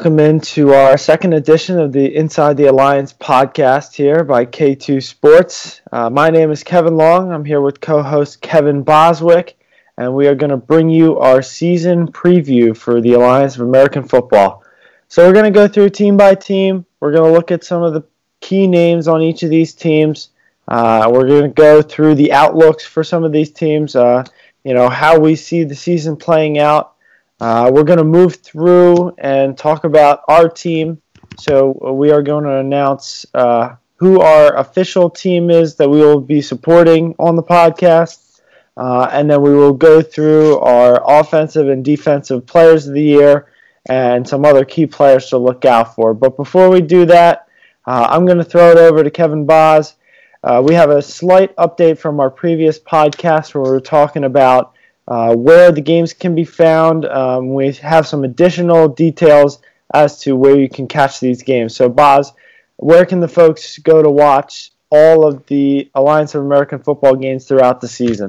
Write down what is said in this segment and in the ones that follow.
welcome into our second edition of the Inside the Alliance podcast here by K2 Sports. Uh, my name is Kevin Long. I'm here with co host Kevin Boswick, and we are going to bring you our season preview for the Alliance of American Football. So, we're going to go through team by team. We're going to look at some of the key names on each of these teams. Uh, we're going to go through the outlooks for some of these teams, uh, you know, how we see the season playing out. Uh, we're going to move through and talk about our team. So we are going to announce uh, who our official team is that we will be supporting on the podcast. Uh, and then we will go through our offensive and defensive players of the year and some other key players to look out for. But before we do that, uh, I'm going to throw it over to Kevin Boz. Uh, we have a slight update from our previous podcast where we were talking about uh, where the games can be found. Um, we have some additional details as to where you can catch these games. So, Boz, where can the folks go to watch all of the Alliance of American Football games throughout the season?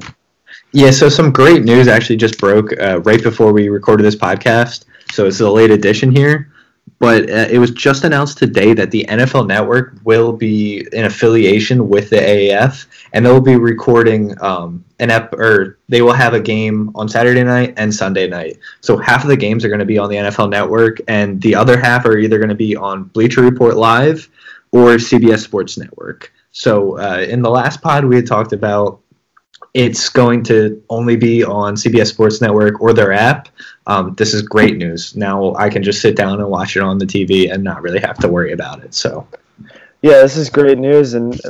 Yeah, so some great news actually just broke uh, right before we recorded this podcast. So it's a late edition here but uh, it was just announced today that the NFL Network will be in affiliation with the AAF, and they'll be recording um, an ep or they will have a game on Saturday night and Sunday night. So half of the games are going to be on the NFL Network, and the other half are either going to be on Bleacher Report Live or CBS Sports Network. So uh, in the last pod, we had talked about it's going to only be on CBS Sports Network or their app. Um, this is great news. Now I can just sit down and watch it on the TV and not really have to worry about it. So, yeah, this is great news. And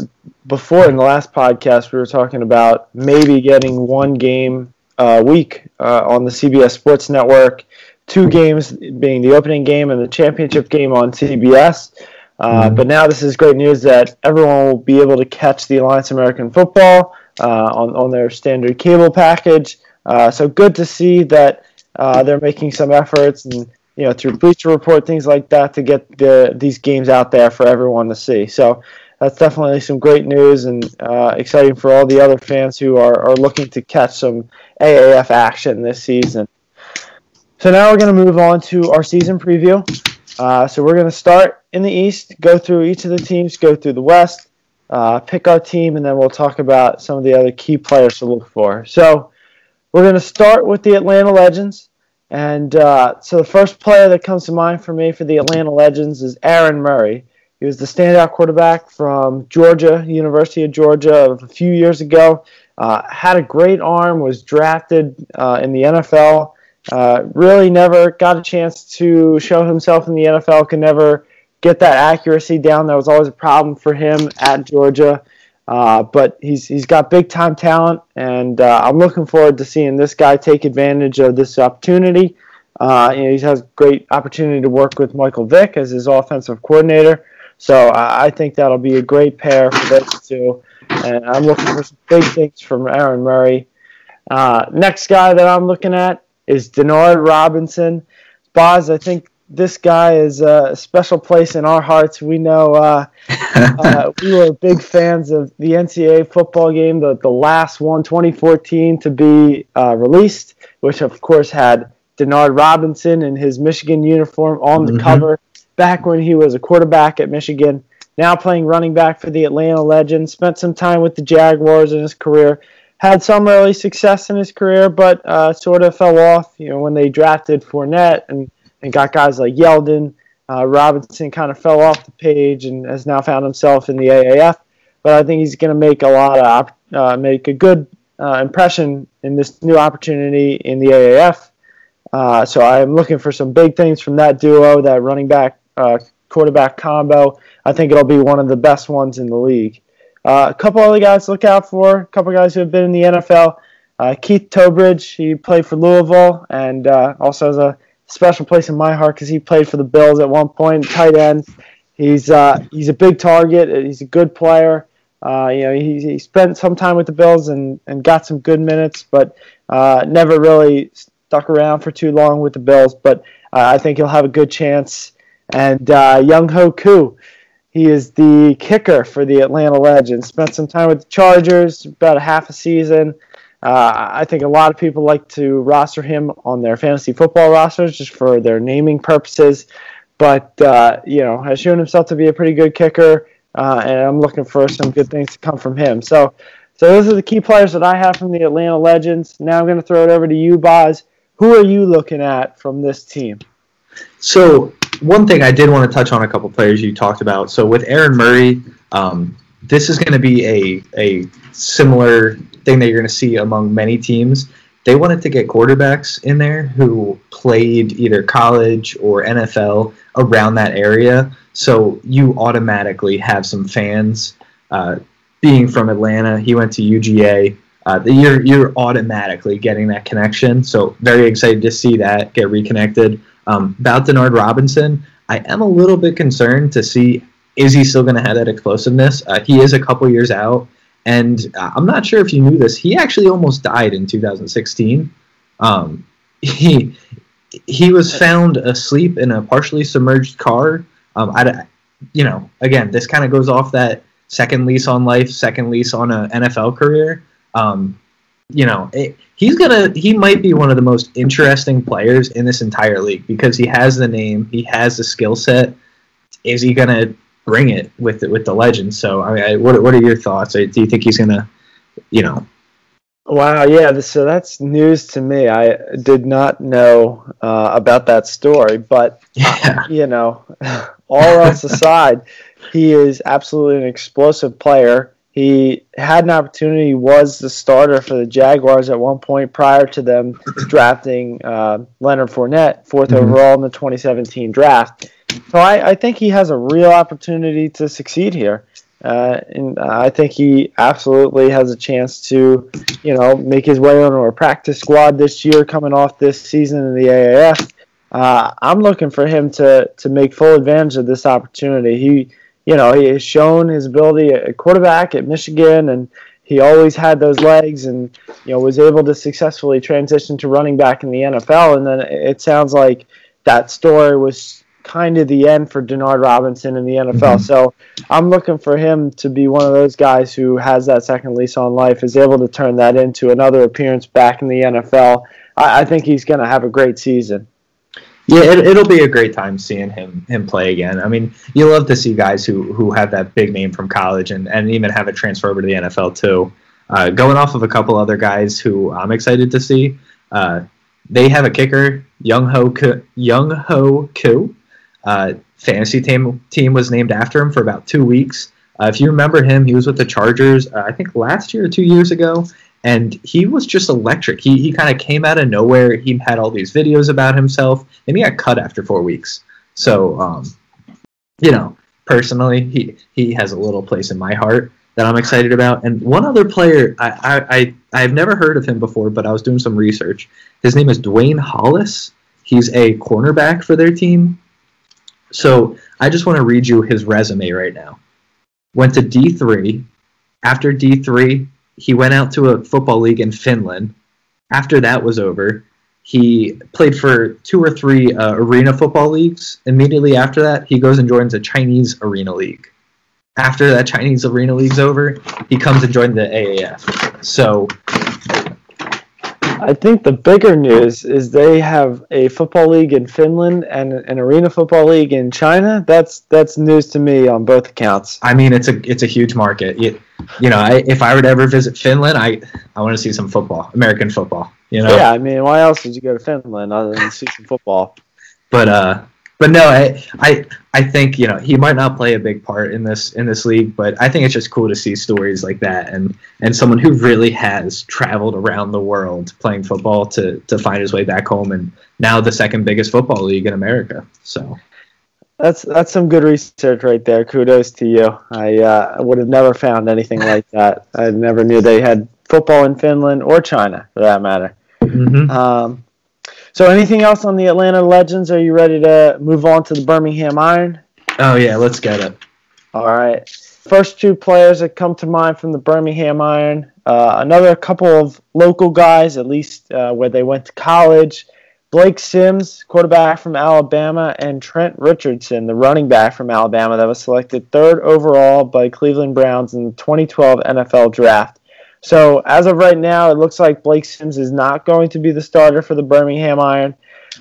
before in the last podcast, we were talking about maybe getting one game a week uh, on the CBS Sports Network, two games being the opening game and the championship game on CBS. Uh, mm-hmm. But now this is great news that everyone will be able to catch the Alliance American Football on, on their standard cable package. Uh, so good to see that uh, they're making some efforts and you know through Bleacher Report things like that to get the these games out there for everyone to see. So that's definitely some great news and uh, exciting for all the other fans who are, are looking to catch some AAF action this season. So now we're going to move on to our season preview. Uh, so we're going to start in the East, go through each of the teams, go through the West, uh, pick our team, and then we'll talk about some of the other key players to look for. So we're going to start with the Atlanta Legends. And uh, so the first player that comes to mind for me for the Atlanta Legends is Aaron Murray. He was the standout quarterback from Georgia, University of Georgia, a few years ago. Uh, had a great arm, was drafted uh, in the NFL. Uh, really never got a chance to show himself in the NFL, could never get that accuracy down. That was always a problem for him at Georgia. Uh, but he's he's got big time talent, and uh, I'm looking forward to seeing this guy take advantage of this opportunity. Uh, you know, he has great opportunity to work with Michael Vick as his offensive coordinator. So I think that'll be a great pair for those two. And I'm looking for some big things from Aaron Murray. Uh, next guy that I'm looking at is Denard Robinson. Boz, I think this guy is a special place in our hearts. We know uh, uh, we were big fans of the NCAA football game, the, the last one, 2014, to be uh, released, which of course had Denard Robinson in his Michigan uniform on the mm-hmm. cover back when he was a quarterback at Michigan. Now playing running back for the Atlanta Legends. Spent some time with the Jaguars in his career. Had some early success in his career, but uh, sort of fell off. You know when they drafted Fournette and and got guys like Yeldon. Uh, Robinson kind of fell off the page and has now found himself in the AAF. But I think he's going to make a lot of uh, make a good uh, impression in this new opportunity in the AAF. Uh, so I'm looking for some big things from that duo, that running back uh, quarterback combo. I think it'll be one of the best ones in the league. Uh, a couple other guys to look out for. A couple guys who have been in the NFL. Keith Towbridge, he played for Louisville and also has a special place in my heart because he played for the Bills at one point, tight end. He's uh, he's a big target. He's a good player. Uh, you know, he, he spent some time with the Bills and, and got some good minutes, but uh, never really stuck around for too long with the Bills. But uh, I think he'll have a good chance. And uh, Younghoe Koo, he is the kicker for the Atlanta Legends. Spent some time with the Chargers, about a half a season. Uh, I think a lot of people like to roster him on their fantasy football rosters just for their naming purposes. But, uh, you know, has shown himself to be a pretty good kicker, uh, and I'm looking for some good things to come from him. So, so those are the key players that I have from the Atlanta Legends. Now I'm going to throw it over to you, Boz. Who are you looking at from this team? So one thing I did want to touch on a couple players you talked about. So with Aaron Murray, um, this is going to be a a similar thing that you're going to see among many teams. They wanted to get quarterbacks in there who played either college or NFL around that area. So you automatically have some fans. Uh, being from Atlanta, he went to UGA. Uh, you're you're automatically getting that connection. So very excited to see that get reconnected. Um, about Denard Robinson, I am a little bit concerned to see is he still going to have that explosiveness. Uh, he is a couple years out, and uh, I'm not sure if you knew this. He actually almost died in 2016. Um, he he was found asleep in a partially submerged car. Um, I, you know, again, this kind of goes off that second lease on life, second lease on an NFL career. Um, you know, it, he's gonna he might be one of the most interesting players in this entire league because he has the name, he has the skill set. Is he gonna bring it with the, with the legend? So, I mean, I, what what are your thoughts? Do you think he's gonna, you know? Wow, yeah. So that's news to me. I did not know uh, about that story, but yeah. you know, all else aside, he is absolutely an explosive player. He had an opportunity, was the starter for the Jaguars at one point prior to them drafting uh, Leonard Fournette, 4th mm-hmm. overall in the 2017 draft. So I, I, think he has a real opportunity to succeed here. Uh, and I think he absolutely has a chance to, you know, make his way onto a practice squad this year, coming off this season in the AAF. Uh, I'm looking for him to to make full advantage of this opportunity. He you know, he has shown his ability at quarterback at Michigan, and he always had those legs, and you know, was able to successfully transition to running back in the NFL. And then it sounds like that story was kind of the end for Denard Robinson in the NFL. Mm-hmm. So I'm looking for him to be one of those guys who has that second lease on life, is able to turn that into another appearance back in the NFL. I, I think he's going to have a great season. Yeah, it, will be a great time seeing him him play again. I mean, you love to see guys who who have that big name from college and, and even have it transfer over to the NFL too. Uh, going off of a couple other guys who I'm excited to see, uh, they have a kicker, Young Ho Young Ho Koo. Uh, fantasy team team was named after him for about two weeks. Uh, if you remember him, he was with the Chargers, uh, I think last year or two years ago, and he was just electric. He he kind of came out of nowhere. He had all these videos about himself, and he got cut after four weeks. So, um, you know, personally, he he has a little place in my heart that I'm excited about. And one other player, I I, I I've never heard of him before, but I was doing some research. His name is Dwayne Hollis. He's a cornerback for their team. So I just want to read you his resume right now. Went to D3. After D3, he went out to a football league in Finland. After that was over, he played for two or three uh, arena football leagues. Immediately after that, he goes and joins a Chinese arena league. After that Chinese arena league's over, he comes and joins the AAF. So I think the bigger news is they have a football league in Finland and an arena football league in China. That's that's news to me on both accounts. I mean, it's a it's a huge market. You, you know, I, if I were to ever visit Finland, I I want to see some football, American football. You know. Yeah, I mean, why else would you go to Finland other than see some football? But uh, but no, I, I I think you know he might not play a big part in this in this league, but I think it's just cool to see stories like that and and someone who really has traveled around the world playing football to to find his way back home and now the second biggest football league in America. So that's that's some good research right there. Kudos to you. I uh, would have never found anything like that. I never knew they had football in Finland or China for that matter. Mm-hmm. Um, so, anything else on the Atlanta Legends? Are you ready to move on to the Birmingham Iron? Oh yeah, let's get it. All right. First two players that come to mind from the Birmingham Iron. Uh, another couple of local guys, at least uh, where they went to college. Blake Sims, quarterback from Alabama, and Trent Richardson, the running back from Alabama, that was selected third overall by Cleveland Browns in the 2012 NFL Draft. So as of right now, it looks like Blake Sims is not going to be the starter for the Birmingham Iron.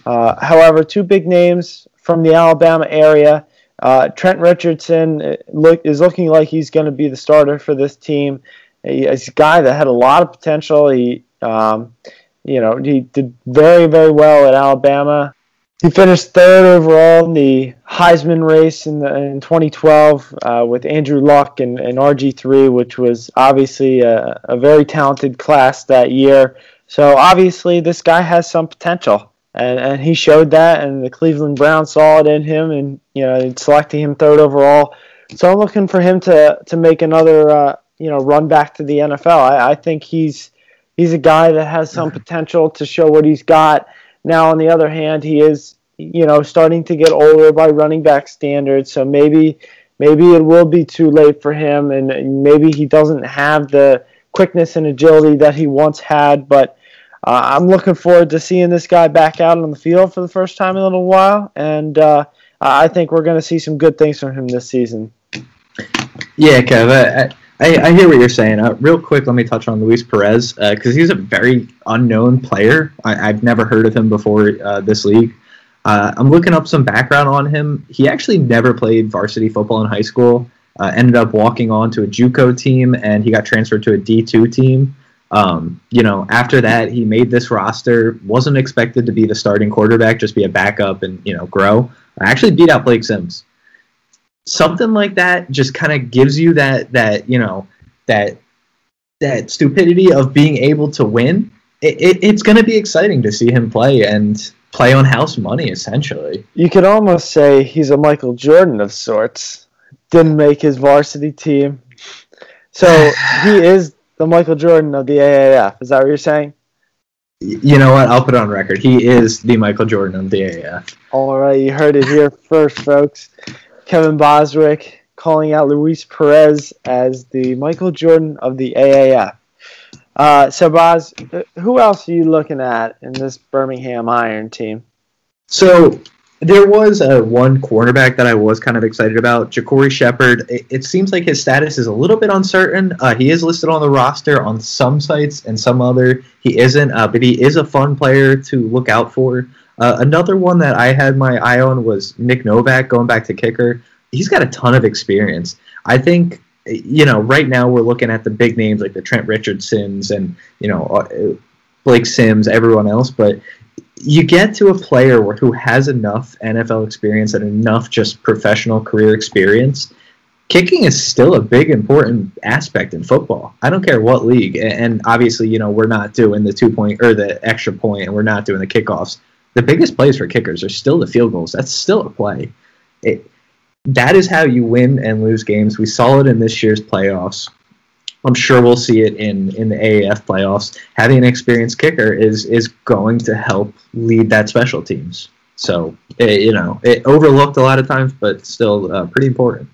Uh, however, two big names from the Alabama area. Uh, Trent Richardson uh, look, is looking like he's going to be the starter for this team. He's a guy that had a lot of potential. He, um, you know, he did very, very well at Alabama. He finished third overall in the Heisman race in, the, in 2012 uh, with Andrew Luck and, and RG3, which was obviously a, a very talented class that year. So obviously, this guy has some potential and and he showed that, and the Cleveland Browns saw it in him, and you know selecting him third overall. So I'm looking for him to to make another uh, you know run back to the NFL. I, I think he's he's a guy that has some potential to show what he's got. Now on the other hand, he is you know starting to get older by running back standards, so maybe maybe it will be too late for him, and maybe he doesn't have the quickness and agility that he once had, but uh, I'm looking forward to seeing this guy back out on the field for the first time in a little while, and uh, I think we're going to see some good things from him this season. Yeah, Kev, I, I, hear what you're saying. Uh, real quick, let me touch on Luis Perez because uh, he's a very unknown player. I, have never heard of him before uh, this league. Uh, I'm looking up some background on him. He actually never played varsity football in high school. ended up walking on to a JUCO team, and he got transferred to a D2 team. Um, you know, after that, he made this roster. wasn't expected to be the starting quarterback, just be a backup and you know grow. I actually beat out Blake Sims. Something like that just kind of gives you that that you know that that stupidity of being able to win. It, it, it's going to be exciting to see him play and play on house money, essentially. You could almost say he's a Michael Jordan of sorts. Didn't make his varsity team, so he is the Michael Jordan of the AAF. Is that what you're saying? You know what? I'll put it on record. He is the Michael Jordan of the AAF. All right, you heard it here first, folks. Kevin Boswick calling out Luis Perez as the Michael Jordan of the AAF. Uh, so, Boz, who else are you looking at in this Birmingham Iron team? So, there was a one cornerback that I was kind of excited about, JaCorey Shepherd. It, it, seems like his status is a little bit uncertain. Uh, he is listed on the roster on some sites and some other he isn't, uh, but he is a fun player to look out for. Uh, another one that I had my eye on was Nick Novak, going back to kicker. He's got a ton of experience. I think you know right now we're looking at the big names like the Trent Richardsons and you know uh, Blake Sims, everyone else, but you get to a player who has enough NFL experience and enough just professional career experience. Kicking is still a big important aspect in football. I don't care what league, and obviously, you know, we're not doing the two point or the extra point, and we're not doing the kickoffs. The biggest plays for kickers are still the field goals. That's still a play. It, that is how you win and lose games. We saw it in this year's playoffs. I'm sure we'll see it in, in the AAF playoffs. Having an experienced kicker is is going to help lead that special teams. So it, you know, it overlooked a lot of times, but still uh, pretty important.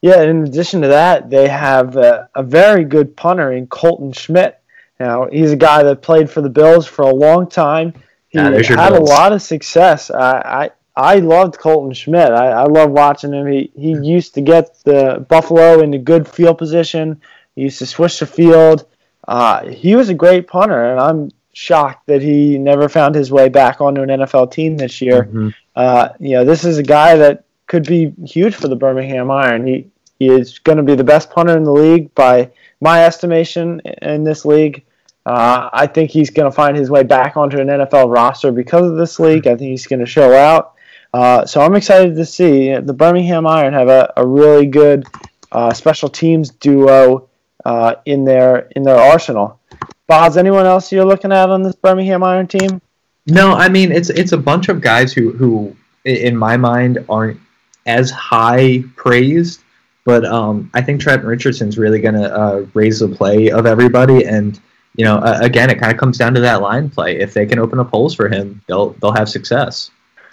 Yeah, in addition to that, they have a, a very good punter in Colton Schmidt. Now he's a guy that played for the Bills for a long time. He had a lot of success. I, I I loved Colton Schmidt. I, I love watching him. He he used to get the Buffalo into good field position he used to switch the field. Uh, he was a great punter, and I'm shocked that he never found his way back onto an NFL team this year. Mm-hmm. Uh, you know, this is a guy that could be huge for the Birmingham Iron. He he is going to be the best punter in the league by my estimation in this league. Uh, I think he's going to find his way back onto an NFL roster because of this league. I think he's going to show out. Uh, so I'm excited to see the Birmingham Iron have a, a really good uh, special teams duo uh, in their in their arsenal. Boz, anyone else you're looking at on this Birmingham Iron team? No, I mean it's it's a bunch of guys who who in my mind aren't as high praised, but um, I think Trent Richardson's really going to uh, raise the play of everybody, and you know, uh, again, it kind of comes down to that line play. If they can open up holes for him, they'll they'll have success.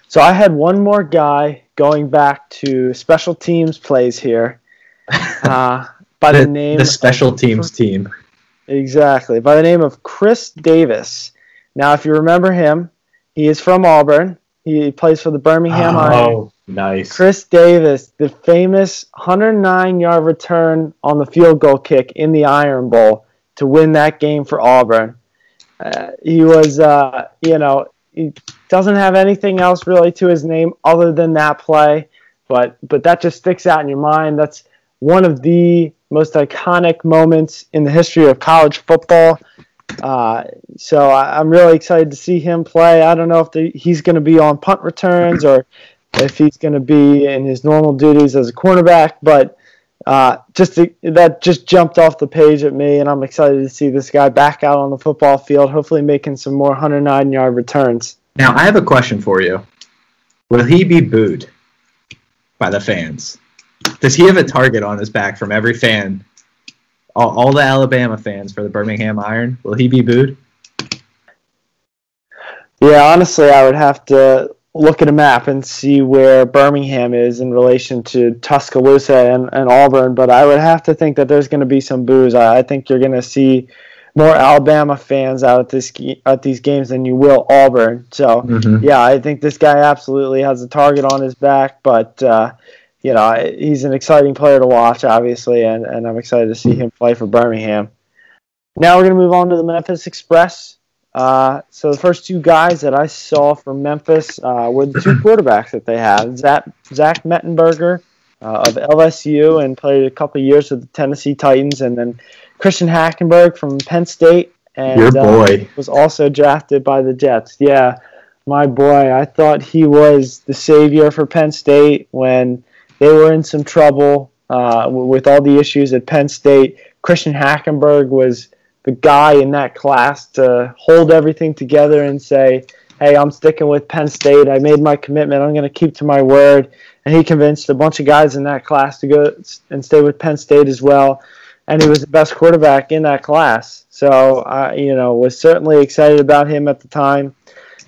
So I had one more guy going back to special teams plays here. Uh, by the, the name the special of, teams team. Exactly, by the name of Chris Davis. Now, if you remember him, he is from Auburn. He plays for the Birmingham oh, Iron. Oh, nice. Chris Davis, the famous 109-yard return on the field goal kick in the Iron Bowl to win that game for Auburn. Uh, he was, uh, you know, he doesn't have anything else really to his name other than that play, but but that just sticks out in your mind. That's one of the most iconic moments in the history of college football. Uh, so I, am really excited to see him play. I don't know if the, he's going to be on punt returns or if he's going to be in his normal duties as a cornerback, but uh, just to, that just jumped off the page at me, and I'm excited to see this guy back out on the football field, hopefully making some more 109 yard returns. Now, I have a question for you. Will he be booed by the fans? Does he have a target on his back from every fan? All, all the Alabama fans for the Birmingham Iron. Will he be booed? Yeah, honestly, I would have to look at a map and see where Birmingham is in relation to Tuscaloosa and, and Auburn, but I would have to think that there's going to be some boos. I, I think you're going to see more Alabama fans out at this at these games than you will Auburn. So mm-hmm. yeah, I think this guy absolutely has a target on his back, but uh, you know he's an exciting player to watch, obviously, and, and I'm excited to see him play for Birmingham. Now we're going to move on to the Memphis Express. Uh, so the first two guys that I saw from Memphis uh, were the two quarterbacks that they have. Zach, Zach Mettenberger uh, of LSU and played a couple years with the Tennessee Titans, and then Christian Hackenberg from Penn State. And, Your uh, boy. was also drafted by the Jets. Yeah, my boy. I thought he was the savior for Penn State when they were in some trouble uh, with all the issues at Penn State. Christian Hackenberg was the guy in that class to hold everything together and say, hey, I'm sticking with Penn State. I made my commitment. I'm going to keep to my word. And he convinced a bunch of guys in that class to go and stay with Penn State as well. And he was the best quarterback in that class. So, I, you know, was certainly excited about him at the time.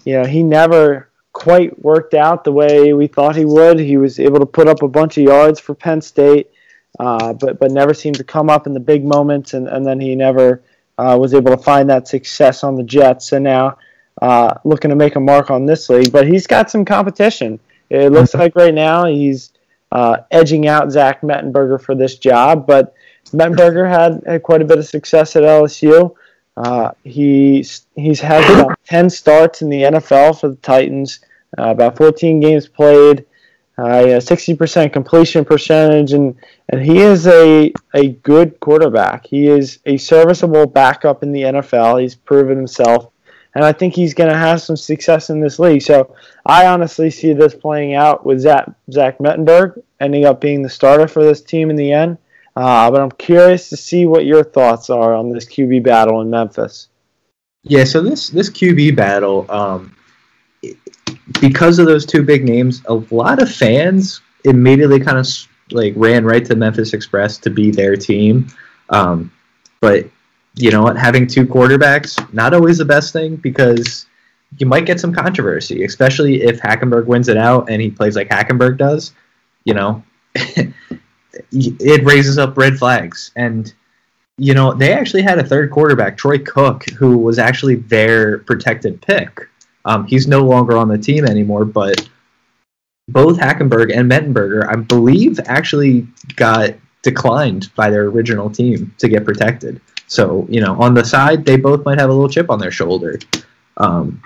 You know, he never quite worked out the way we thought he would. He was able to put up a bunch of yards for Penn State, uh, but but never seemed to come up in the big moments. And, and then he never uh, was able to find that success on the Jets, and now uh, looking to make a mark on this league. But he's got some competition. It looks like right now he's uh, edging out Zach Mettenberger for this job, but Mettenberger had, had quite a bit of success at LSU. Uh, he's he's had about 10 starts in the NFL for the Titans, uh, about 14 games played, uh, 60% completion percentage, and, and he is a, a good quarterback. He is a serviceable backup in the NFL. He's proven himself, and I think he's going to have some success in this league. So I honestly see this playing out with Zach, Zach Mettenberg ending up being the starter for this team in the end. Uh, but I'm curious to see what your thoughts are on this QB battle in Memphis. Yeah, so this this QB battle, um, because of those two big names, a lot of fans immediately kind of like ran right to Memphis Express to be their team. Um, but you know what? Having two quarterbacks not always the best thing because you might get some controversy, especially if Hackenberg wins it out and he plays like Hackenberg does. You know, it raises up red flags. And you know, they actually had a third quarterback, Troy Cook, who was actually their protected pick. Um, he's no longer on the team anymore, but both Hackenberg and Mettenberger, I believe, actually got declined by their original team to get protected. So, you know, on the side, they both might have a little chip on their shoulder. Um,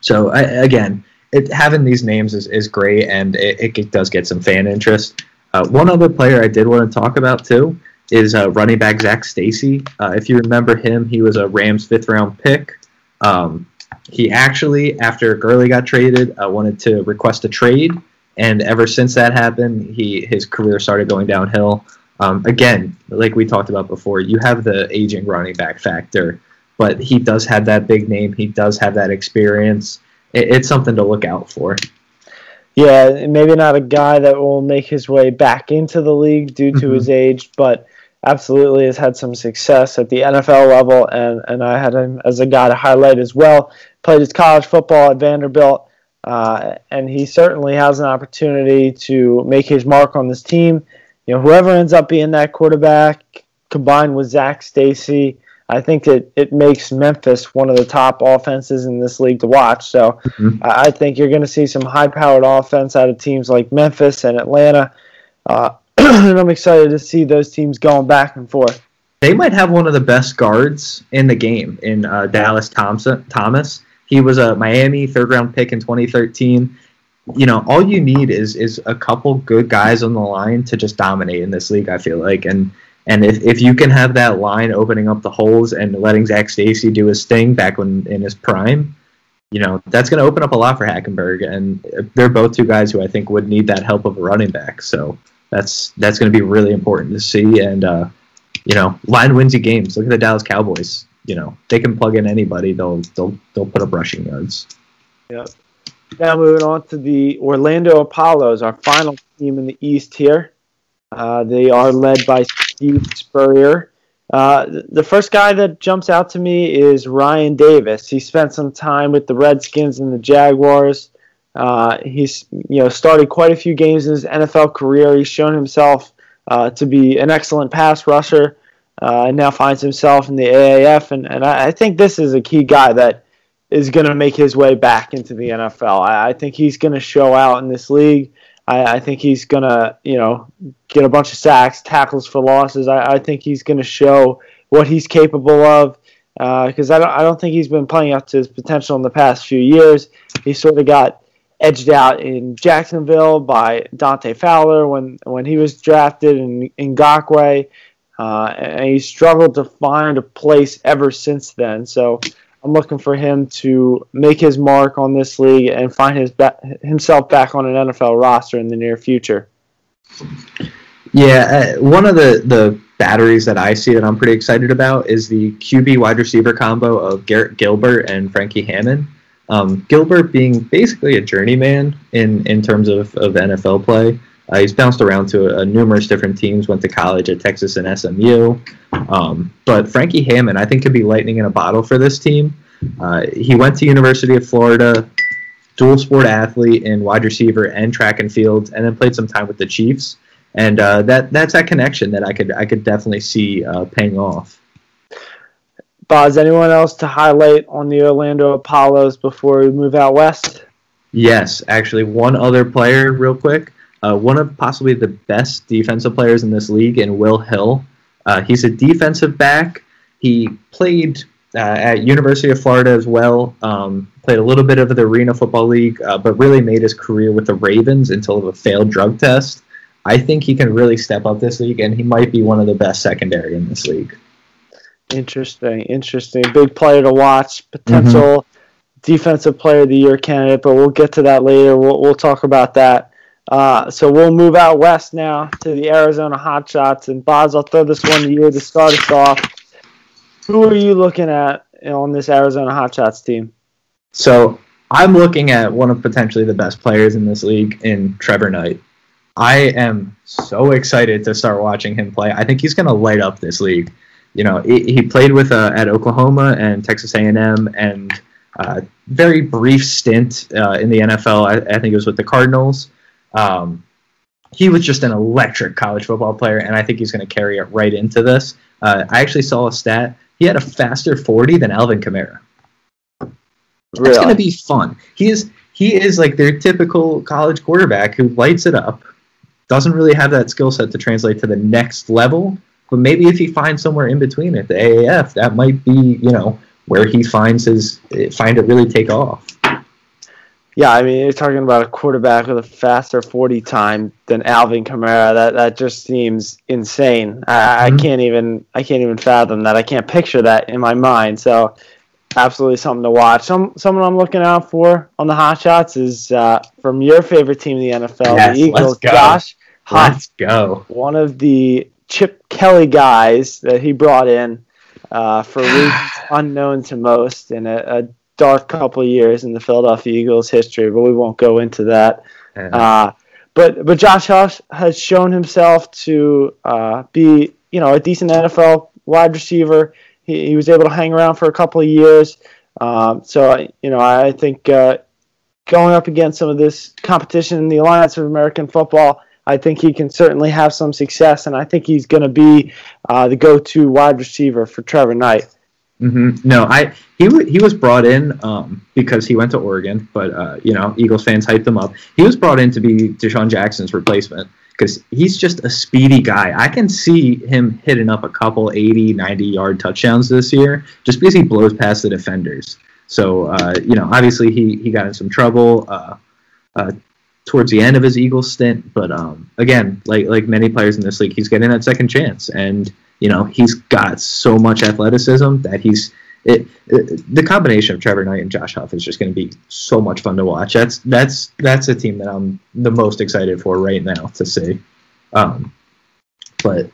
so, I, again, it, having these names is, is great, and it, it does get some fan interest. Uh, one other player I did want to talk about, too, is uh, running back Zac Stacy. Uh, if you remember him, he was a Rams fifth round pick. Um, he actually, after Gurley got traded, uh, wanted to request a trade, and ever since that happened, he his career started going downhill. Um, again, like we talked about before, you have the aging running back factor, but he does have that big name. He does have that experience. It, it's something to look out for. Yeah, maybe not a guy that will make his way back into the league due to mm-hmm. his age, but absolutely has had some success at the NFL level, and, and I had him as a guy to highlight as well. Played his college football at Vanderbilt, uh, and he certainly has an opportunity to make his mark on this team. You know, whoever ends up being that quarterback, combined with Zac Stacy, I think it, it makes Memphis one of the top offenses in this league to watch. So mm-hmm. I think you're going to see some high powered offense out of teams like Memphis and Atlanta. Uh, and I'm excited to see those teams going back and forth. they might have one of the best guards in the game in uh, Dallas Thompson Thomas. He was a Miami third round pick in 2013. You know, all you need is is a couple good guys on the line to just dominate in this league. I feel like, and and if, if you can have that line opening up the holes and letting Zac Stacy do his thing back when in his prime, you know that's going to open up a lot for Hackenberg. And they're both two guys who I think would need that help of a running back. So that's that's going to be really important to see. And uh, you know, line wins you games. Look at the Dallas Cowboys. You know, they can plug in anybody. They'll they'll they'll put up rushing yards. Yep. Now moving on to the Orlando Apollos, our final team in the East here. Uh, they are led by Steve Spurrier. Uh, the first guy that jumps out to me is Ryan Davis. He spent some time with the Redskins and the Jaguars. Uh, he's you know started quite a few games in his NFL career. He's shown himself uh, to be an excellent pass rusher. Uh, and now finds himself in the AAF, and, and I, I think this is a key guy that is going to make his way back into the NFL. I, I think he's going to show out in this league. I, I think he's going to, you know, get a bunch of sacks, tackles for losses. I, I think he's going to show what he's capable of because uh, I don't, I don't think he's been playing up to his potential in the past few years. He sort of got edged out in Jacksonville by Dante Fowler when when he was drafted in Ngakoue, uh, and he struggled to find a place ever since then. So I'm looking for him to make his mark on this league and find his ba- himself back on an NFL roster in the near future. Yeah, uh, one of the the batteries that I see that I'm pretty excited about is the QB wide receiver combo of Garrett Gilbert and Frankie Hammond. Um, Gilbert being basically a journeyman in, in terms of, of NFL play. Uh, he's bounced around to a numerous different teams, went to college at Texas and SMU. Um, but Frankie Hammond, I think, could be lightning in a bottle for this team. Uh, he went to University of Florida, dual sport athlete in wide receiver and track and field, and then played some time with the Chiefs. And uh, that that's that connection that I could I could definitely see uh, paying off. Boz, anyone else to highlight on the Orlando Apollos before we move out west? Yes, actually, one other player, real quick. Uh, one of possibly the best defensive players in this league, in Will Hill. Uh, he's a defensive back. He played uh, at University of Florida as well. Um, played a little bit of the Arena Football League, uh, but really made his career with the Ravens until a failed drug test. I think he can really step up this league, and he might be one of the best secondary in this league. Interesting, interesting. Big player to watch. Potential mm-hmm. defensive player of the year candidate, but we'll get to that later. We'll, we'll talk about that. Uh, so we'll move out west now to the Arizona Hotshots. And Boz, I'll throw this one to you to start us off. Who are you looking at on this Arizona Hotshots team? So I'm looking at one of potentially the best players in this league in Trevor Knight. I am so excited to start watching him play. I think he's going to light up this league you know, he, he played with uh, at Oklahoma and Texas A&M, and uh, very brief stint uh, in the NFL. I, I, think it was with the Cardinals. Um, he was just an electric college football player, and I think he's going to carry it right into this. Uh, I actually saw a stat. He had a faster 40 than Alvin Kamara. Really? It's going to be fun. He is he is like their typical college quarterback who lights it up, doesn't really have that skill set to translate to the next level, but maybe if he finds somewhere in between at the AAF, that might be you know where he finds his find it really take off. Yeah, I mean, you're talking about a quarterback with a faster 40 time than Alvin Kamara. That that just seems insane. I, mm-hmm. I can't even I can't even fathom that. I can't picture that in my mind. So, absolutely something to watch. Some someone I'm looking out for on the hot shots is uh, from your favorite team in the NFL, yes, the Eagles. Josh Huff, let's go. One of the Chip Kelly guys that he brought in uh, for reasons unknown to most in a, a, dark couple years in the Philadelphia Eagles history, but we won't go into that. Uh, but but Josh Huff has shown himself to uh, be you know a decent NFL wide receiver. He, he was able to hang around for a couple of years. Um, so you know I think uh, going up against some of this competition in the Alliance of American Football I think he can certainly have some success, and I think he's going to be uh, the go-to wide receiver for Trevor Knight. Mm-hmm. No, I he w- he was brought in um, because he went to Oregon, but uh, you know Eagles fans hyped him up. He was brought in to be DeSean Jackson's replacement because he's just a speedy guy. I can see him hitting up a couple 80, 90 yard touchdowns this year just because he blows past the defenders. So, uh, you know, obviously he, he got in some trouble uh, uh, towards the end of his Eagles stint. But um, again, like like many players in this league, he's getting that second chance. And, you know, he's got so much athleticism that he's it, it, the combination of Trevor Knight and Josh Huff is just going to be so much fun to watch. That's that's that's a team that I'm the most excited for right now to see. Um, but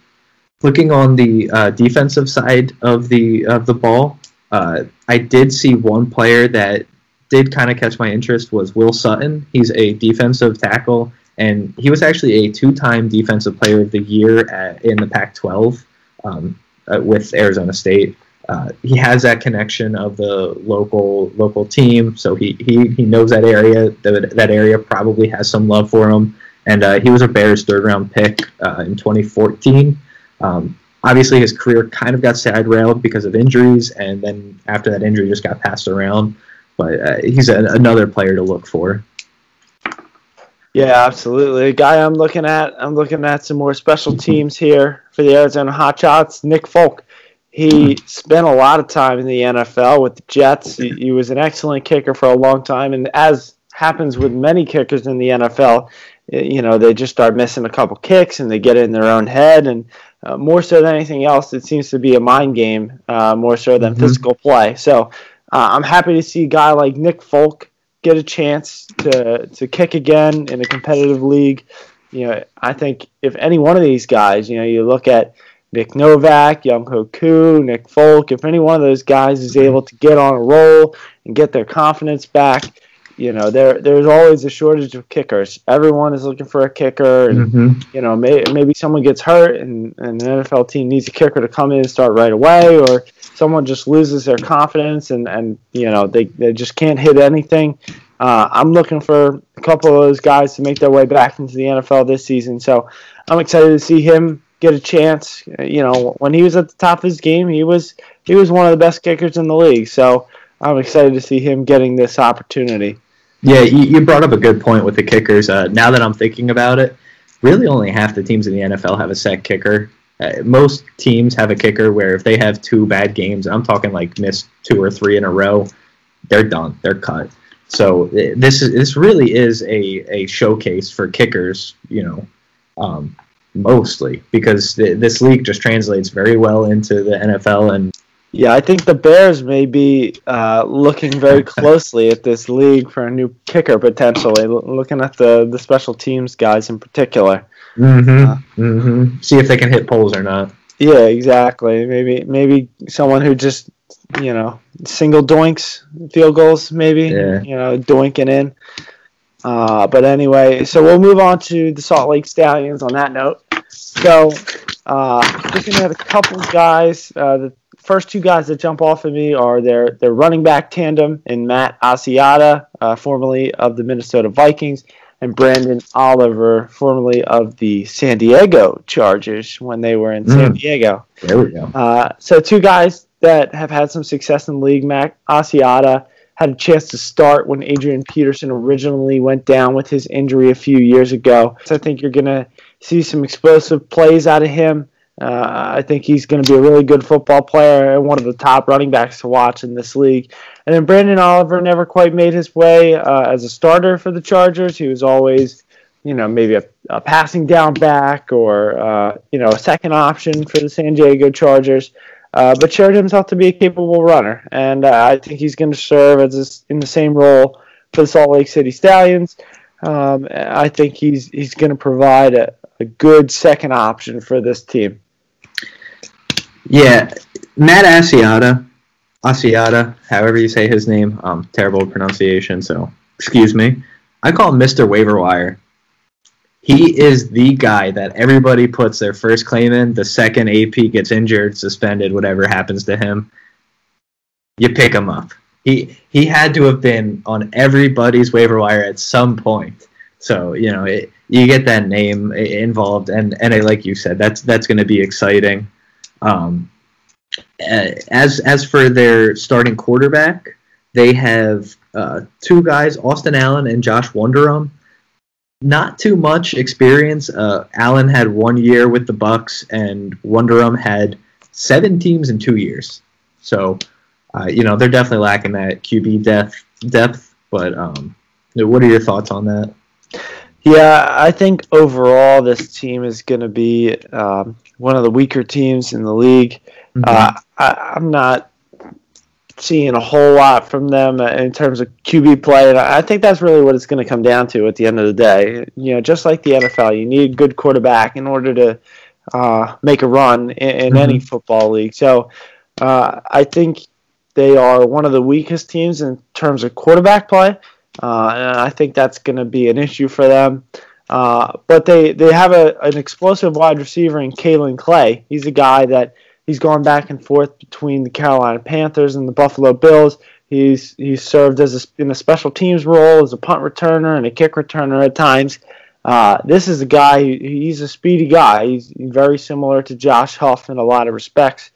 looking on the uh, defensive side of the of the ball, uh, I did see one player that did kind of catch my interest was Will Sutton. He's a defensive tackle, and he was actually a two-time Defensive Player of the Year at, in the Pac-12 um, uh, with Arizona State. Uh, he has that connection of the local local team, so he, he, he knows that area. That, that area probably has some love for him, and uh, he was a Bears third round pick uh, in 2014. Um, obviously, his career kind of got side railed because of injuries, and then after that injury, just got passed around. But uh, he's a, another player to look for. Yeah, absolutely. A guy I'm looking at, I'm looking at some more special teams here for the Arizona Hotshots. Nick Folk he spent a lot of time in the NFL with the Jets. He, he, was an excellent kicker for a long time, and as happens with many kickers in the NFL, you know they just start missing a couple kicks and they get in their own head. And uh, more so than anything else, it seems to be a mind game uh, more so than mm-hmm. physical play. So uh, I'm happy to see a guy like Nick Folk get a chance to to kick again in a competitive league. You know, I think if any one of these guys, you know, you look at Nick Novak, Young Koo, Nick Folk, if any one of those guys is able to get on a roll and get their confidence back, you know, there there's always a shortage of kickers. Everyone is looking for a kicker, and mm-hmm. you know, may, maybe someone gets hurt, and, and an NFL team needs a kicker to come in and start right away, or someone just loses their confidence and and you know they, they just can't hit anything. Uh, I'm looking for a couple of those guys to make their way back into the NFL this season, so I'm excited to see him get a chance. You know, when he was at the top of his game, he was he was one of the best kickers in the league. So I'm excited to see him getting this opportunity. Yeah, you, brought up a good point with the kickers. Uh, now that I'm thinking about it, really only half the teams in the NFL have a set kicker. Uh, most teams have a kicker where if they have two bad games, I'm talking like miss two or three in a row, they're done. They're cut. So uh, this is this really is a, a showcase for kickers. You know, um, mostly because th- this league just translates very well into the NFL and yeah, I think the Bears may be uh, looking very closely at this league for a new kicker potentially, looking at the, the special teams guys in particular. Mm-hmm. Uh, mm-hmm. See if they can hit poles or not. Yeah, exactly. Maybe maybe someone who just you know single doinks field goals, maybe yeah. you know doinking in. Uh, but anyway, so we'll move on to the Salt Lake Stallions on that note. So, uh, just gonna at a couple guys, uh, the first two guys that jump off of me are their, their running back tandem in Matt Asiata, uh, formerly of the Minnesota Vikings, and Branden Oliver, formerly of the San Diego Chargers when they were in mm. San Diego. There we go. Uh, so, two guys that have had some success in the league. Mac Asiata had a chance to start when Adrian Peterson originally went down with his injury a few years ago. So I think you're going to see some explosive plays out of him. Uh, I think he's going to be a really good football player and one of the top running backs to watch in this league. And then Branden Oliver never quite made his way uh, as a starter for the Chargers. He was always, you know, maybe a, a passing down back or, uh, you know, a second option for the San Diego Chargers uh, but showed himself to be a capable runner, and uh, I think he's going to serve as a, in the same role for the Salt Lake City Stallions. Um, I think he's he's going to provide a, a good second option for this team. Yeah, Matt Asiata, Asiata, however you say his name, um, terrible pronunciation, so excuse me. I call him Mr. Waiver Wire he is the guy that everybody puts their first claim in. The second AP gets injured, suspended, whatever happens to him, you pick him up. He he had to have been on everybody's waiver wire at some point. So you know it, you get that name involved, and and like you said, that's that's going to be exciting. Um, as as for their starting quarterback, they have uh, two guys, Austin Allen and Josh Wanderham not too much experience. Uh, Allen had one year with the Bucks, and Wonderum had seven teams in two years. So, uh, you know, they're definitely lacking that QB depth. Depth, but um, what are your thoughts on that? Yeah, I think overall this team is going to be um, one of the weaker teams in the league. Mm-hmm. Uh, I, I'm not seeing a whole lot from them in terms of QB play. And I think that's really what it's going to come down to at the end of the day. You know, just like the NFL, you need a good quarterback in order to uh, make a run in, in mm-hmm. any football league. So uh, I think they are one of the weakest teams in terms of quarterback play. Uh, and I think that's going to be an issue for them. Uh, but they, they have a, an explosive wide receiver in Kaelin Clay. He's a guy that – He's gone back and forth between the Carolina Panthers and the Buffalo Bills. He's he's served as a, in a special teams role as a punt returner and a kick returner at times. Uh, this is a guy. He's a speedy guy. He's very similar to Josh Huff in a lot of respects.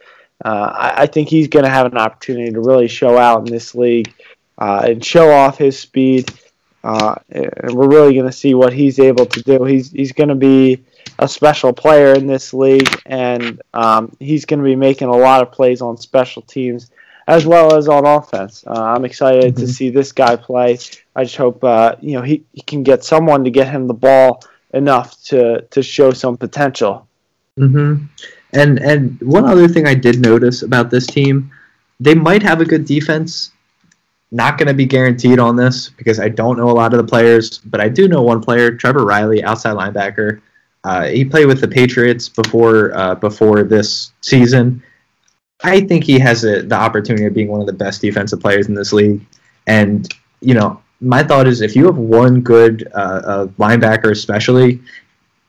Uh, I, I, think he's going to have an opportunity to really show out in this league uh, and show off his speed. Uh, and we're really going to see what he's able to do. He's he's going to be a special player in this league, and um, he's going to be making a lot of plays on special teams as well as on offense. Uh, I'm excited mm-hmm. to see this guy play. I just hope uh, you know he, he can get someone to get him the ball enough to to show some potential. Mm-hmm. And and one other thing I did notice about this team, they might have a good defense. Not going to be guaranteed on this because I don't know a lot of the players, but I do know one player, Trevor Reilly, outside linebacker. Uh, he played with the Patriots before uh, before this season. I think he has a, the opportunity of being one of the best defensive players in this league. And you know, my thought is if you have one good uh, uh linebacker, especially,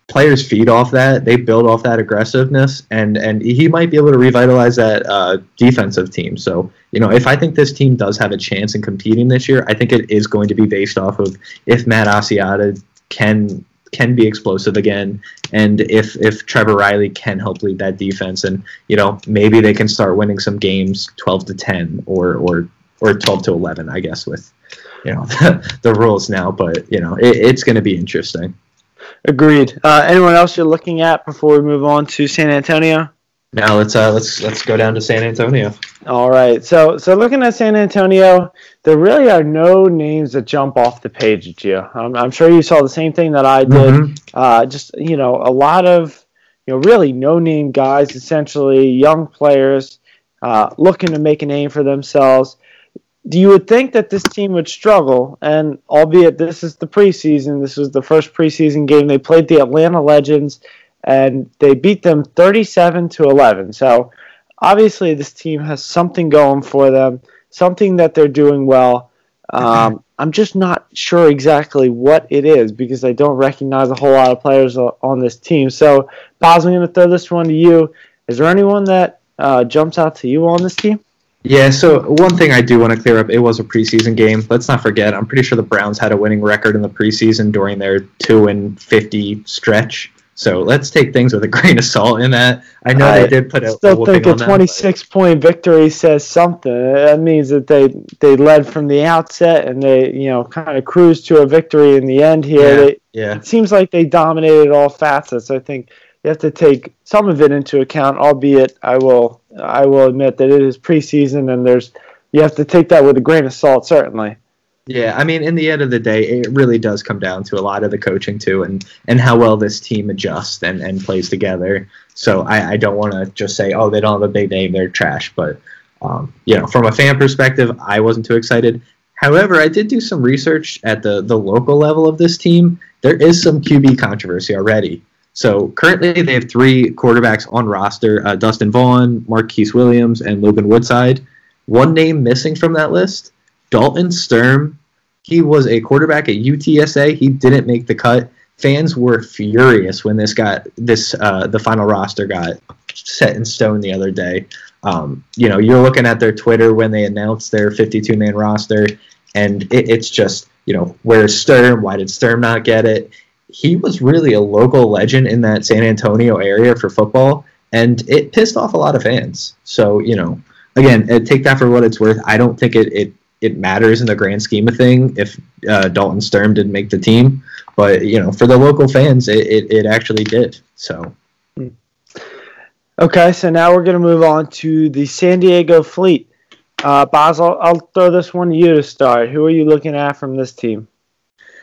players feed off that. They build off that aggressiveness, and and he might be able to revitalize that uh, defensive team. So you know, if I think this team does have a chance in competing this year, I think it is going to be based off of if Matt Asiata can can be explosive again, and if if Trevor Reilly can help lead that defense, and you know maybe they can start winning some games, twelve to ten or or or twelve to eleven, I guess with you know the, the rules now. But you know it, it's going to be interesting. Agreed. Uh, anyone else you're looking at before we move on to San Antonio? Now let's uh, let's let's go down to San Antonio. All right. So so looking at San Antonio, there really are no names that jump off the page at you. I'm, I'm sure you saw the same thing that I did. Mm-hmm. Uh, just you know, a lot of you know really no name guys, essentially young players uh, looking to make a name for themselves. Do you would think that this team would struggle, and albeit this is the preseason, this was the first preseason game they played the Atlanta Legends and they beat them 37 to 11. So obviously, this team has something going for them, something that they're doing well. Um, I'm just not sure exactly what it is because I don't recognize a whole lot of players on this team. So, Boz, I'm going to throw this one to you. Is there anyone that uh, jumps out to you on this team? Yeah, so one thing I do want to clear up, it was a preseason game. Let's not forget, I'm pretty sure the Browns had a winning record in the preseason during their 2 and 50 stretch. So let's take things with a grain of salt in that. I know I they did put a still a think a 26 them, point victory says something. That means that they they led from the outset and they you know kind of cruised to a victory in the end here. Yeah, they, yeah. It seems like they dominated all facets. I think you have to take some of it into account, albeit I will I will admit that it is preseason and there's you have to take that with a grain of salt certainly. Yeah, I mean, in the end of the day, it really does come down to a lot of the coaching too, and and how well this team adjusts and, and plays together. So I, I don't want to just say, oh, they don't have a big name, they're trash. But um, you know, from a fan perspective, I wasn't too excited. However, I did do some research at the the local level of this team. There is some QB controversy already. So currently, they have three quarterbacks on roster: uh, Dustin Vaughan, Marquise Williams, and Logan Woodside. One name missing from that list Dalton Sturm, he was a quarterback at UTSA. He didn't make the cut. Fans were furious when this got this uh, the final roster got set in stone the other day. Um, you know, you're looking at their Twitter when they announced their 52 man roster, and it, it's just you know where's Sturm? Why did Sturm not get it? He was really a local legend in that San Antonio area for football, and it pissed off a lot of fans. So you know, again, take that for what it's worth. I don't think it, it it matters in the grand scheme of thing if uh, Dalton Sturm didn't make the team. But you know, for the local fans, it, it, it actually did. So. Okay, so now we're going to move on to the San Diego Fleet. Uh, Boz, I'll, I'll throw this one to you to start. Who are you looking at from this team?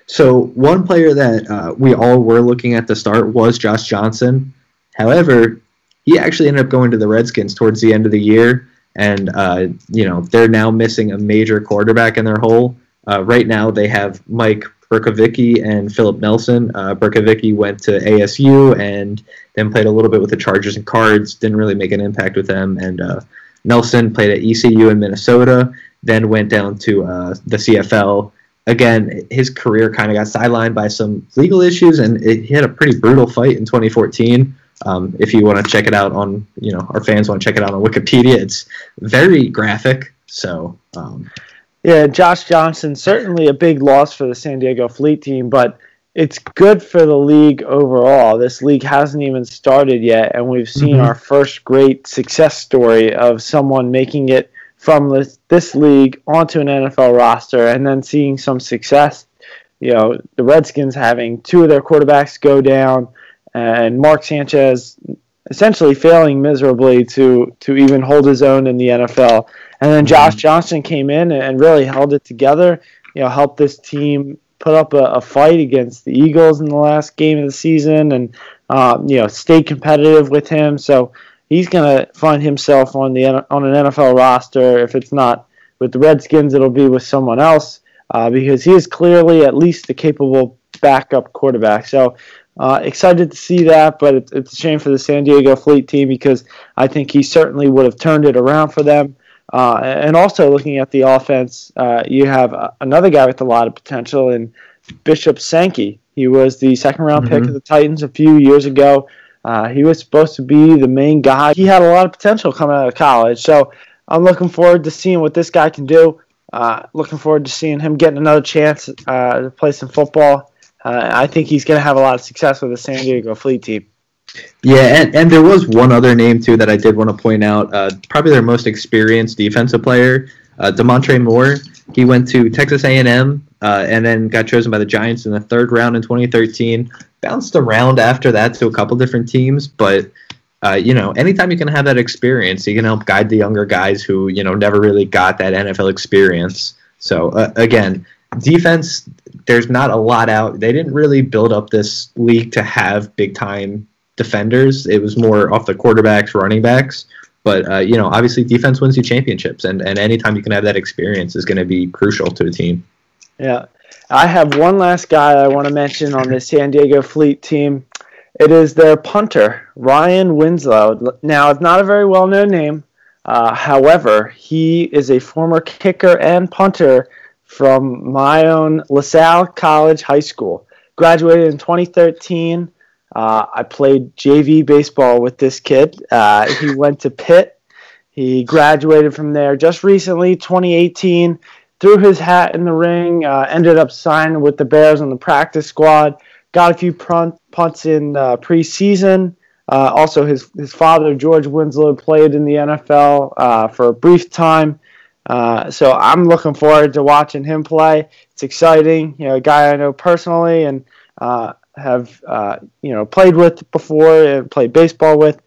So one player that uh, we all were looking at the start was Josh Johnson. However, he actually ended up going to the Redskins towards the end of the year, and uh, you know they're now missing a major quarterback in their hole. Uh, right now, they have Mike Bercovici and Philip Nelson. Uh, Bercovici went to ASU and then played a little bit with the Chargers and Cards. Didn't really make an impact with them, and uh, Nelson played at ECU in Minnesota. Then went down to uh, the CFL again, his career kind of got sidelined by some legal issues, and it, he had a pretty brutal fight in 2014. Um, if you want to check it out on, you know, our fans want to check it out on Wikipedia, it's very graphic. So, um, yeah, Josh Johnson certainly a big loss for the San Diego Fleet team, but it's good for the league overall. This league hasn't even started yet, and we've seen mm-hmm. our first great success story of someone making it from this, this league onto an NFL roster and then seeing some success. You know, the Redskins having two of their quarterbacks go down and Mark Sanchez essentially failing miserably to to even hold his own in the NFL. And then Josh mm-hmm. Johnson came in and really held it together. You know, helped this team put up a, a fight against the Eagles in the last game of the season, and uh, you know, stay competitive with him. So he's going to find himself on the on an NFL roster. If it's not with the Redskins, it'll be with someone else uh, because he is clearly at least a capable backup quarterback. So uh, excited to see that, but it's, it's a shame for the San Diego Fleet team because I think he certainly would have turned it around for them. Uh, and also looking at the offense, uh, you have uh, another guy with a lot of potential in Bishop Sankey. He was the second round mm-hmm. pick of the Titans a few years ago. Uh, he was supposed to be the main guy. He had a lot of potential coming out of college. So I'm looking forward to seeing what this guy can do. Uh, looking forward to seeing him getting another chance uh, to play some football. Uh, I think he's going to have a lot of success with the San Diego Fleet team. Yeah, and, and there was one other name too that I did want to point out. Uh, probably their most experienced defensive player, uh, Damontre Moore. He went to Texas A&M uh, and then got chosen by the Giants in the third round in 2013 bounced around after that to a couple different teams, but uh, you know, anytime you can have that experience, you can help guide the younger guys who you know never really got that NFL experience. So uh, again, defense, there's not a lot out. They didn't really build up this league to have big time defenders. It was more off the quarterbacks, running backs. But uh, you know, obviously, defense wins you championships, and and anytime you can have that experience is going to be crucial to a team. Yeah, I have one last guy I want to mention on the San Diego Fleet team. It is their punter, Ryan Winslow. Now, it's not a very well known name. Uh, however, he is a former kicker and punter from my own LaSalle College High School. Graduated in 2013. Uh, I played JV baseball with this kid. Uh, he went to Pitt. He graduated from there just recently, 2018 threw his hat in the ring, uh, ended up signing with the Bears on the practice squad, got a few punts in uh, preseason. Uh, also, his, his father, George Winslow, played in the NFL uh, for a brief time. Uh, so I'm looking forward to watching him play. It's exciting. You know, a guy I know personally and uh, have you know played with before and played baseball with.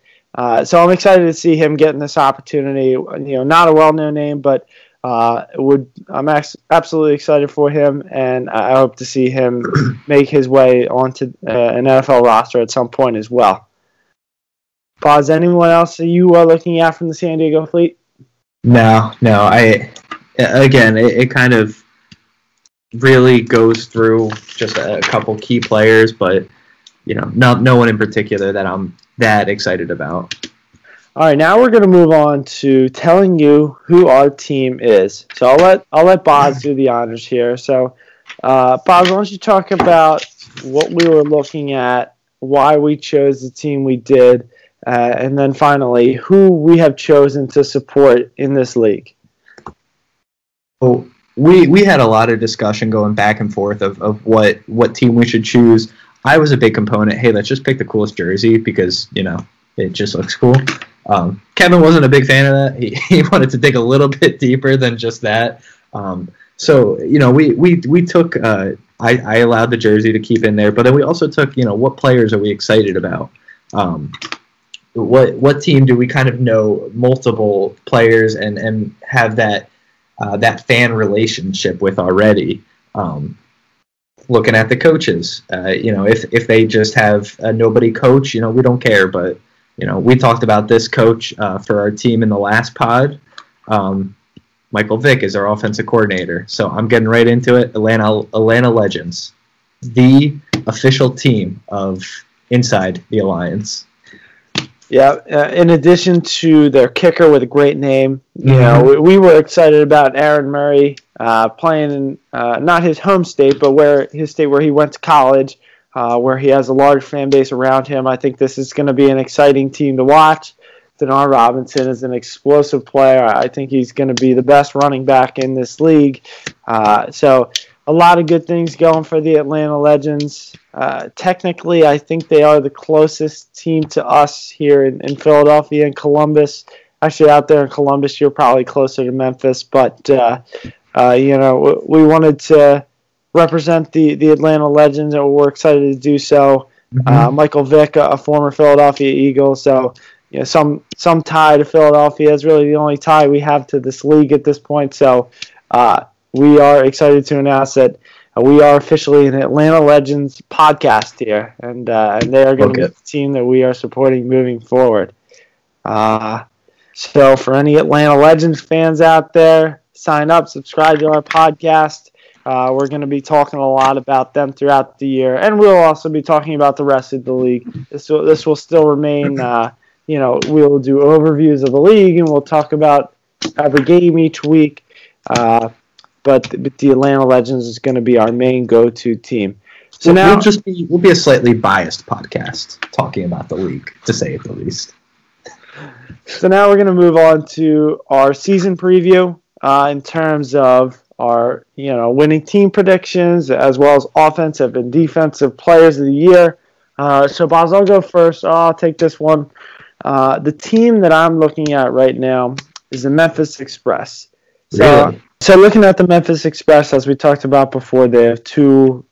so I'm excited to see him getting this opportunity. You know, not a well-known name, but uh, would I'm absolutely excited for him, and I hope to see him make his way onto uh, an NFL roster at some point as well. Boz. Anyone else that you are looking at from the San Diego Fleet? No, no. I again, it, it kind of really goes through just a, a couple key players, but you know, no, no one in particular that I'm that excited about. All right, now we're going to move on to telling you who our team is. So I'll let I'll let Boz do the honors here. So, uh, Boz, why don't you talk about what we were looking at, why we chose the team we did, uh, and then finally who we have chosen to support in this league. Well, we we had a lot of discussion going back and forth of, of what what team we should choose. I was a big component. Hey, let's just pick the coolest jersey because you know it just looks cool. Um, Kevin wasn't a big fan of that. He, he wanted to dig a little bit deeper than just that. Um, so you know, we we we took. Uh, I, I allowed the jersey to keep in there, but then we also took. You know, what players are we excited about? Um, what what team do we kind of know multiple players and and have that uh, that fan relationship with already? Um, looking at the coaches, uh, you know, if if they just have a nobody coach, you know, we don't care. But you know, we talked about this coach uh, for our team in the last pod. Um, Michael Vick is our offensive coordinator. So I'm getting right into it. Atlanta Atlanta Legends, the official team of inside the alliance. Yeah. Uh, in addition to their kicker with a great name, you mm-hmm. know, we, we, were excited about Aaron Murray uh, playing in uh, not his home state, but where his state where he went to college, uh, where he has a large fan base around him. I think this is going to be an exciting team to watch. Denard Robinson is an explosive player. I think he's going to be the best running back in this league. Uh, so, a lot of good things going for the Atlanta Legends. Uh, technically, I think they are the closest team to us here in, in, Philadelphia and Columbus. Actually, out there in Columbus, you're probably closer to Memphis, but uh, uh you know we wanted to represent the the Atlanta Legends, and we're excited to do so. Mm-hmm. Uh, Michael Vick, a former Philadelphia Eagle, so you know, some some tie to Philadelphia is really the only tie we have to this league at this point. So uh, we are excited to announce that we are officially an Atlanta Legends podcast here, and uh, and they are going to okay. be the team that we are supporting moving forward. Uh, so for any Atlanta Legends fans out there, sign up, subscribe to our podcast. Uh, we're going to be talking a lot about them throughout the year, and we'll also be talking about the rest of the league. This will this will still remain uh, you know, we'll do overviews of the league and we'll talk about every game each week. Uh, but, the Atlanta Legends is going to be our main go-to team. So now we'll just be we'll be a slightly biased podcast talking about the league, to say it the least. So now we're going to move on to our season preview uh, in terms of our you know winning team predictions as well as offensive and defensive players of the year. Uh, so Boz, I'll go first. I'll take this one. Uh, the team that I'm looking at right now is the Memphis Express. So, really? so looking at the Memphis Express, as we talked about before, they have two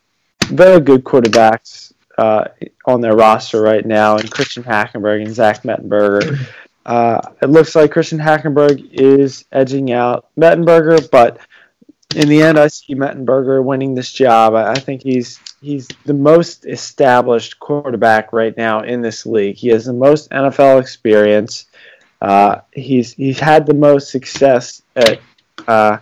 very good quarterbacks uh, on their roster right now, and Christian Hackenberg and Zach Mettenberger. Uh, it looks like Christian Hackenberg is edging out Mettenberger, but in the end, I see Mettenberger winning this job. I think he's he's the most established quarterback right now in this league. He has the most NFL experience. Uh, he's he's had the most success at uh,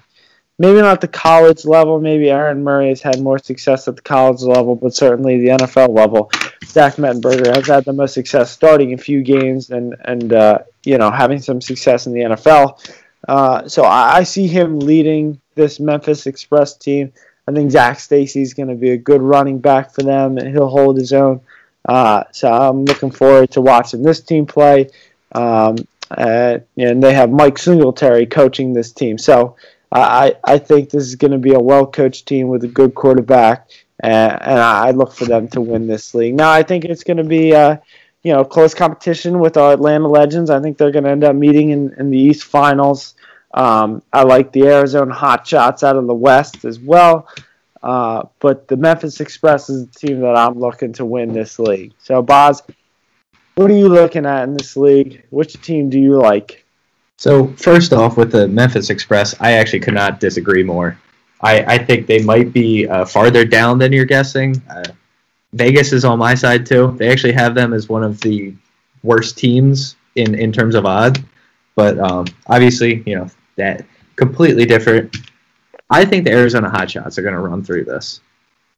maybe not the college level. Maybe Aaron Murray has had more success at the college level, but certainly the NFL level. Zach Mettenberger has had the most success starting a few games and and uh, you know having some success in the NFL. Uh, so I, I see him leading this Memphis Express team. I think Zac Stacy is going to be a good running back for them, and he'll hold his own. Uh, so I'm looking forward to watching this team play. Um, uh, and they have Mike Singletary coaching this team. So I, I think this is going to be a well coached team with a good quarterback, and, and, I look for them to win this league. Now, I think it's going to be. Uh, you know, close competition with our Atlanta Legends. I think they're going to end up meeting in, in the East Finals. Um, I like the Arizona Hotshots out of the West as well. Uh, but the Memphis Express is the team that I'm looking to win this league. So, Boz, what are you looking at in this league? Which team do you like? So, first off, with the Memphis Express, I actually could not disagree more. I, I think they might be uh, farther down than you're guessing. Uh, Vegas is on my side too. They actually have them as one of the worst teams in, in terms of odds. But um, obviously, you know, that completely different. I think the Arizona Hotshots are going to run through this.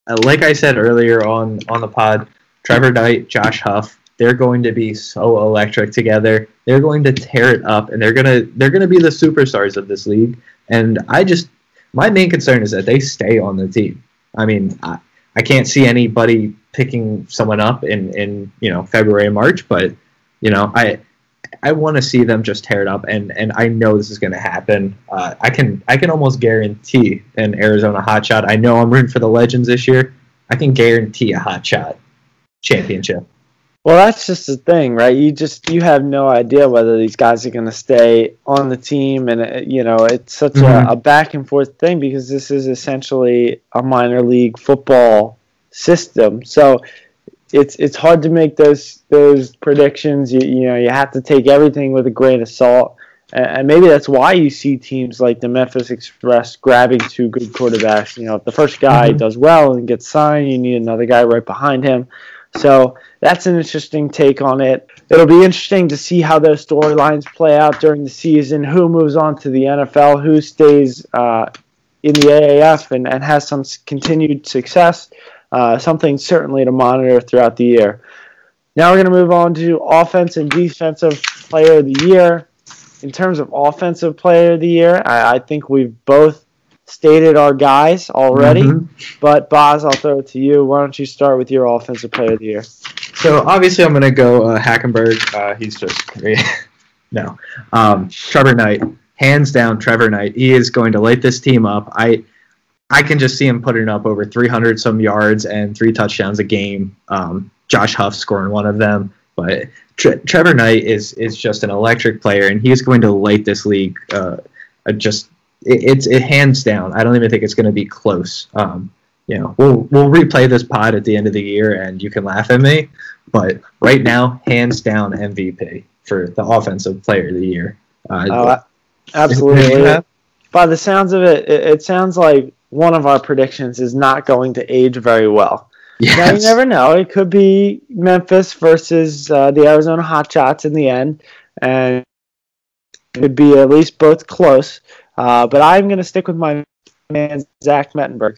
Uh, like I said earlier on on the pod, Trevor Knight, Josh Huff, they're going to be so electric together. They're going to tear it up, and they're gonna they're gonna be the superstars of this league. And I just my main concern is that they stay on the team. I mean, I, I can't see anybody picking someone up in in you know February and March, but you know I I want to see them just tear it up, and and I know this is going to happen. Uh, I can I can almost guarantee an Arizona hot shot. I know I'm rooting for the Legends this year. I can guarantee a hot shot championship. Well, that's just the thing, right? You just you have no idea whether these guys are going to stay on the team, and uh, you know it's such mm-hmm. a, a, back and forth thing because this is essentially a minor league football system. So it's it's hard to make those those predictions. You, you know you have to take everything with a grain of salt, and maybe that's why you see teams like the Memphis Express grabbing two good quarterbacks. You know, if the first guy mm-hmm. does well and gets signed, you need another guy right behind him. So that's an interesting take on it. It'll be interesting to see how those storylines play out during the season. Who moves on to the NFL? Who stays uh, in the AAF and, and has some continued success? Uh, something certainly to monitor throughout the year. Now we're going to move on to offense and defensive player of the year. In terms of offensive player of the year, I, I think we've both stated our guys already. Mm-hmm. But Boz, I'll throw it to you. Why don't you start with your offensive player of the year? So obviously, I'm going to go uh, Hackenberg. Uh, he's just no, um, Trevor Knight, hands down. Trevor Knight. He is going to light this team up. I I can just see him putting up over 300 some yards and three touchdowns a game. Um, Josh Huff scoring one of them, but Tre- Trevor Knight is is just an electric player, and he's going to light this league. Uh, just it, it's it hands down. I don't even think it's going to be close. Um, you know, we'll we'll replay this pod at the end of the year, and you can laugh at me. But right now, hands down MVP for the offensive player of the year. Uh, oh, absolutely. By the sounds of it, it, it, sounds like one of our predictions is not going to age very well. Yes. Now you never know. It could be Memphis versus uh, the Arizona Hotshots in the end, and it could be at least both close. Uh, but I'm going to stick with my man Zach Mettenberg.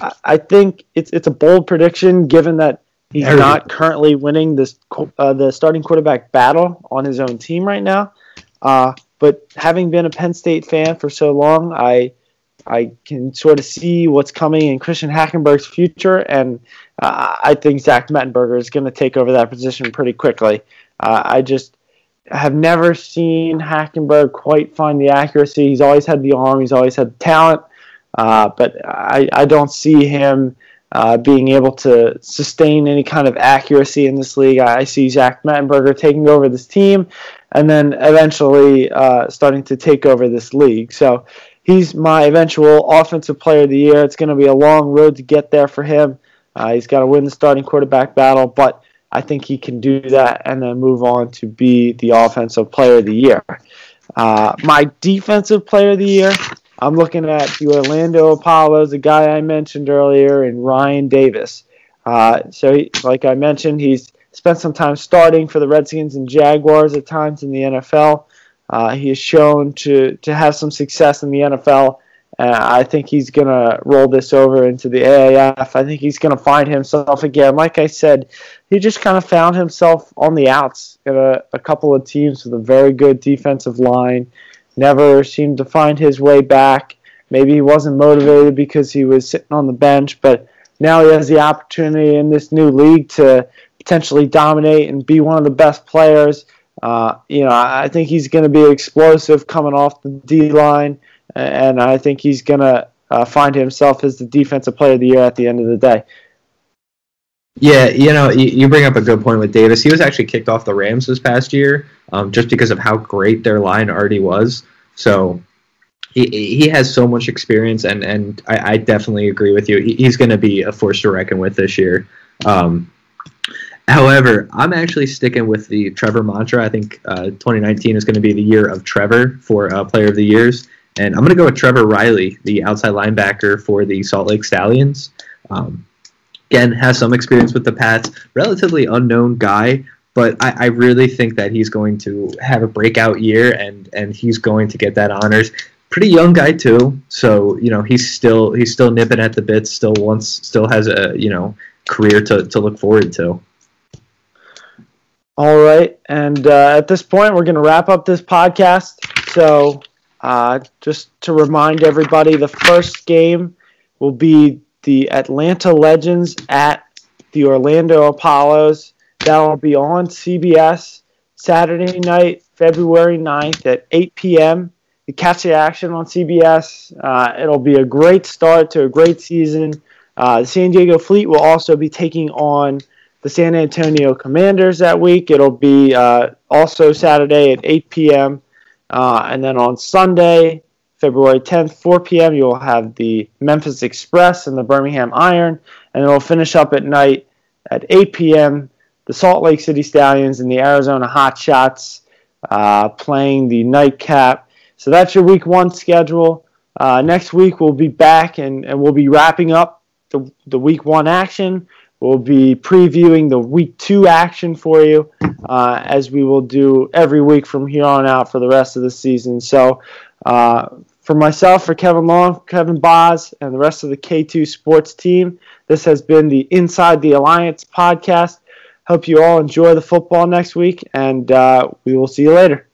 I, I think it's it's a bold prediction given that he's not currently winning this uh, the starting quarterback battle on his own team right now. Uh, but having been a Penn State fan for so long, I I can sort of see what's coming in Christian Hackenberg's future, and uh, I think Zach Mettenberger is going to take over that position pretty quickly. Uh, I just have never seen Hackenberg quite find the accuracy. He's always had the arm, he's always had the talent, uh, but I, I don't see him uh, being able to sustain any kind of accuracy in this league. I, I see Zach Mettenberger taking over this team and then eventually uh, starting to take over this league. So he's my eventual offensive player of the year. It's going to be a long road to get there for him. Uh, he's got to win the starting quarterback battle, but I think he can do that and then move on to be the offensive player of the year. Uh, my defensive player of the year, I'm looking at the Orlando Apollos, the guy I mentioned earlier, and Ryan Davis. Uh, so, he, like I mentioned, he's spent some time starting for the Redskins and Jaguars at times in the NFL. Uh, he has shown to, to have some success in the NFL uh, I think he's going to roll this over into the AAF. I think he's going to find himself again. Like I said, he just kind of found himself on the outs in a, a couple of teams with a very good defensive line. Never seemed to find his way back. Maybe he wasn't motivated because he was sitting on the bench, but now he has the opportunity in this new league to potentially dominate and be one of the best players. Uh, you know, I think he's going to be explosive coming off the D line and I think he's going to uh, find himself as the defensive player of the year at the end of the day. Yeah, you know, you bring up a good point with Davis. He was actually kicked off the Rams this past year um, just because of how great their line already was. So he, he has so much experience, and, and I, I definitely agree with you. He's going to be a force to reckon with this year. Um, however, I'm actually sticking with the Trevor mantra. I think uh, 2019 is going to be the year of Trevor for uh, Player of the Years. And I'm going to go with Trevor Reilly, the outside linebacker for the Salt Lake Stallions. Um, again, has some experience with the Pats, relatively unknown guy, but I, I, really think that he's going to have a breakout year and, and he's going to get that honors. Pretty young guy too, so you know he's still he's still nipping at the bits, still wants still has a you know career to, to look forward to. All right, and uh, at this point, we're going to wrap up this podcast. So uh, just to remind everybody, the first game will be the Atlanta Legends at the Orlando Apollos. That'll be on CBS Saturday night, February 9th at 8 p.m. You catch the action on CBS. Uh, it'll be a great start to a great season. Uh, the San Diego Fleet will also be taking on the San Antonio Commanders that week. It'll be uh, also Saturday at 8 p.m. Uh, and then on Sunday, February 10th, 4 p.m., you'll have the Memphis Express and the Birmingham Iron. And it'll finish up at night at 8 p.m., the Salt Lake City Stallions and the Arizona Hotshots uh, playing the nightcap. So that's your week one schedule. Uh, next week, we'll be back and, and we'll be wrapping up the, the week one action. We'll be previewing the week two action for you, uh, as we will do every week from here on out for the rest of the season. So, uh, for myself, for Kevin Long, Kevin Boz, and the rest of the K2 sports team, this has been the Inside the Alliance podcast. Hope you all enjoy the football next week, and uh, we will see you later.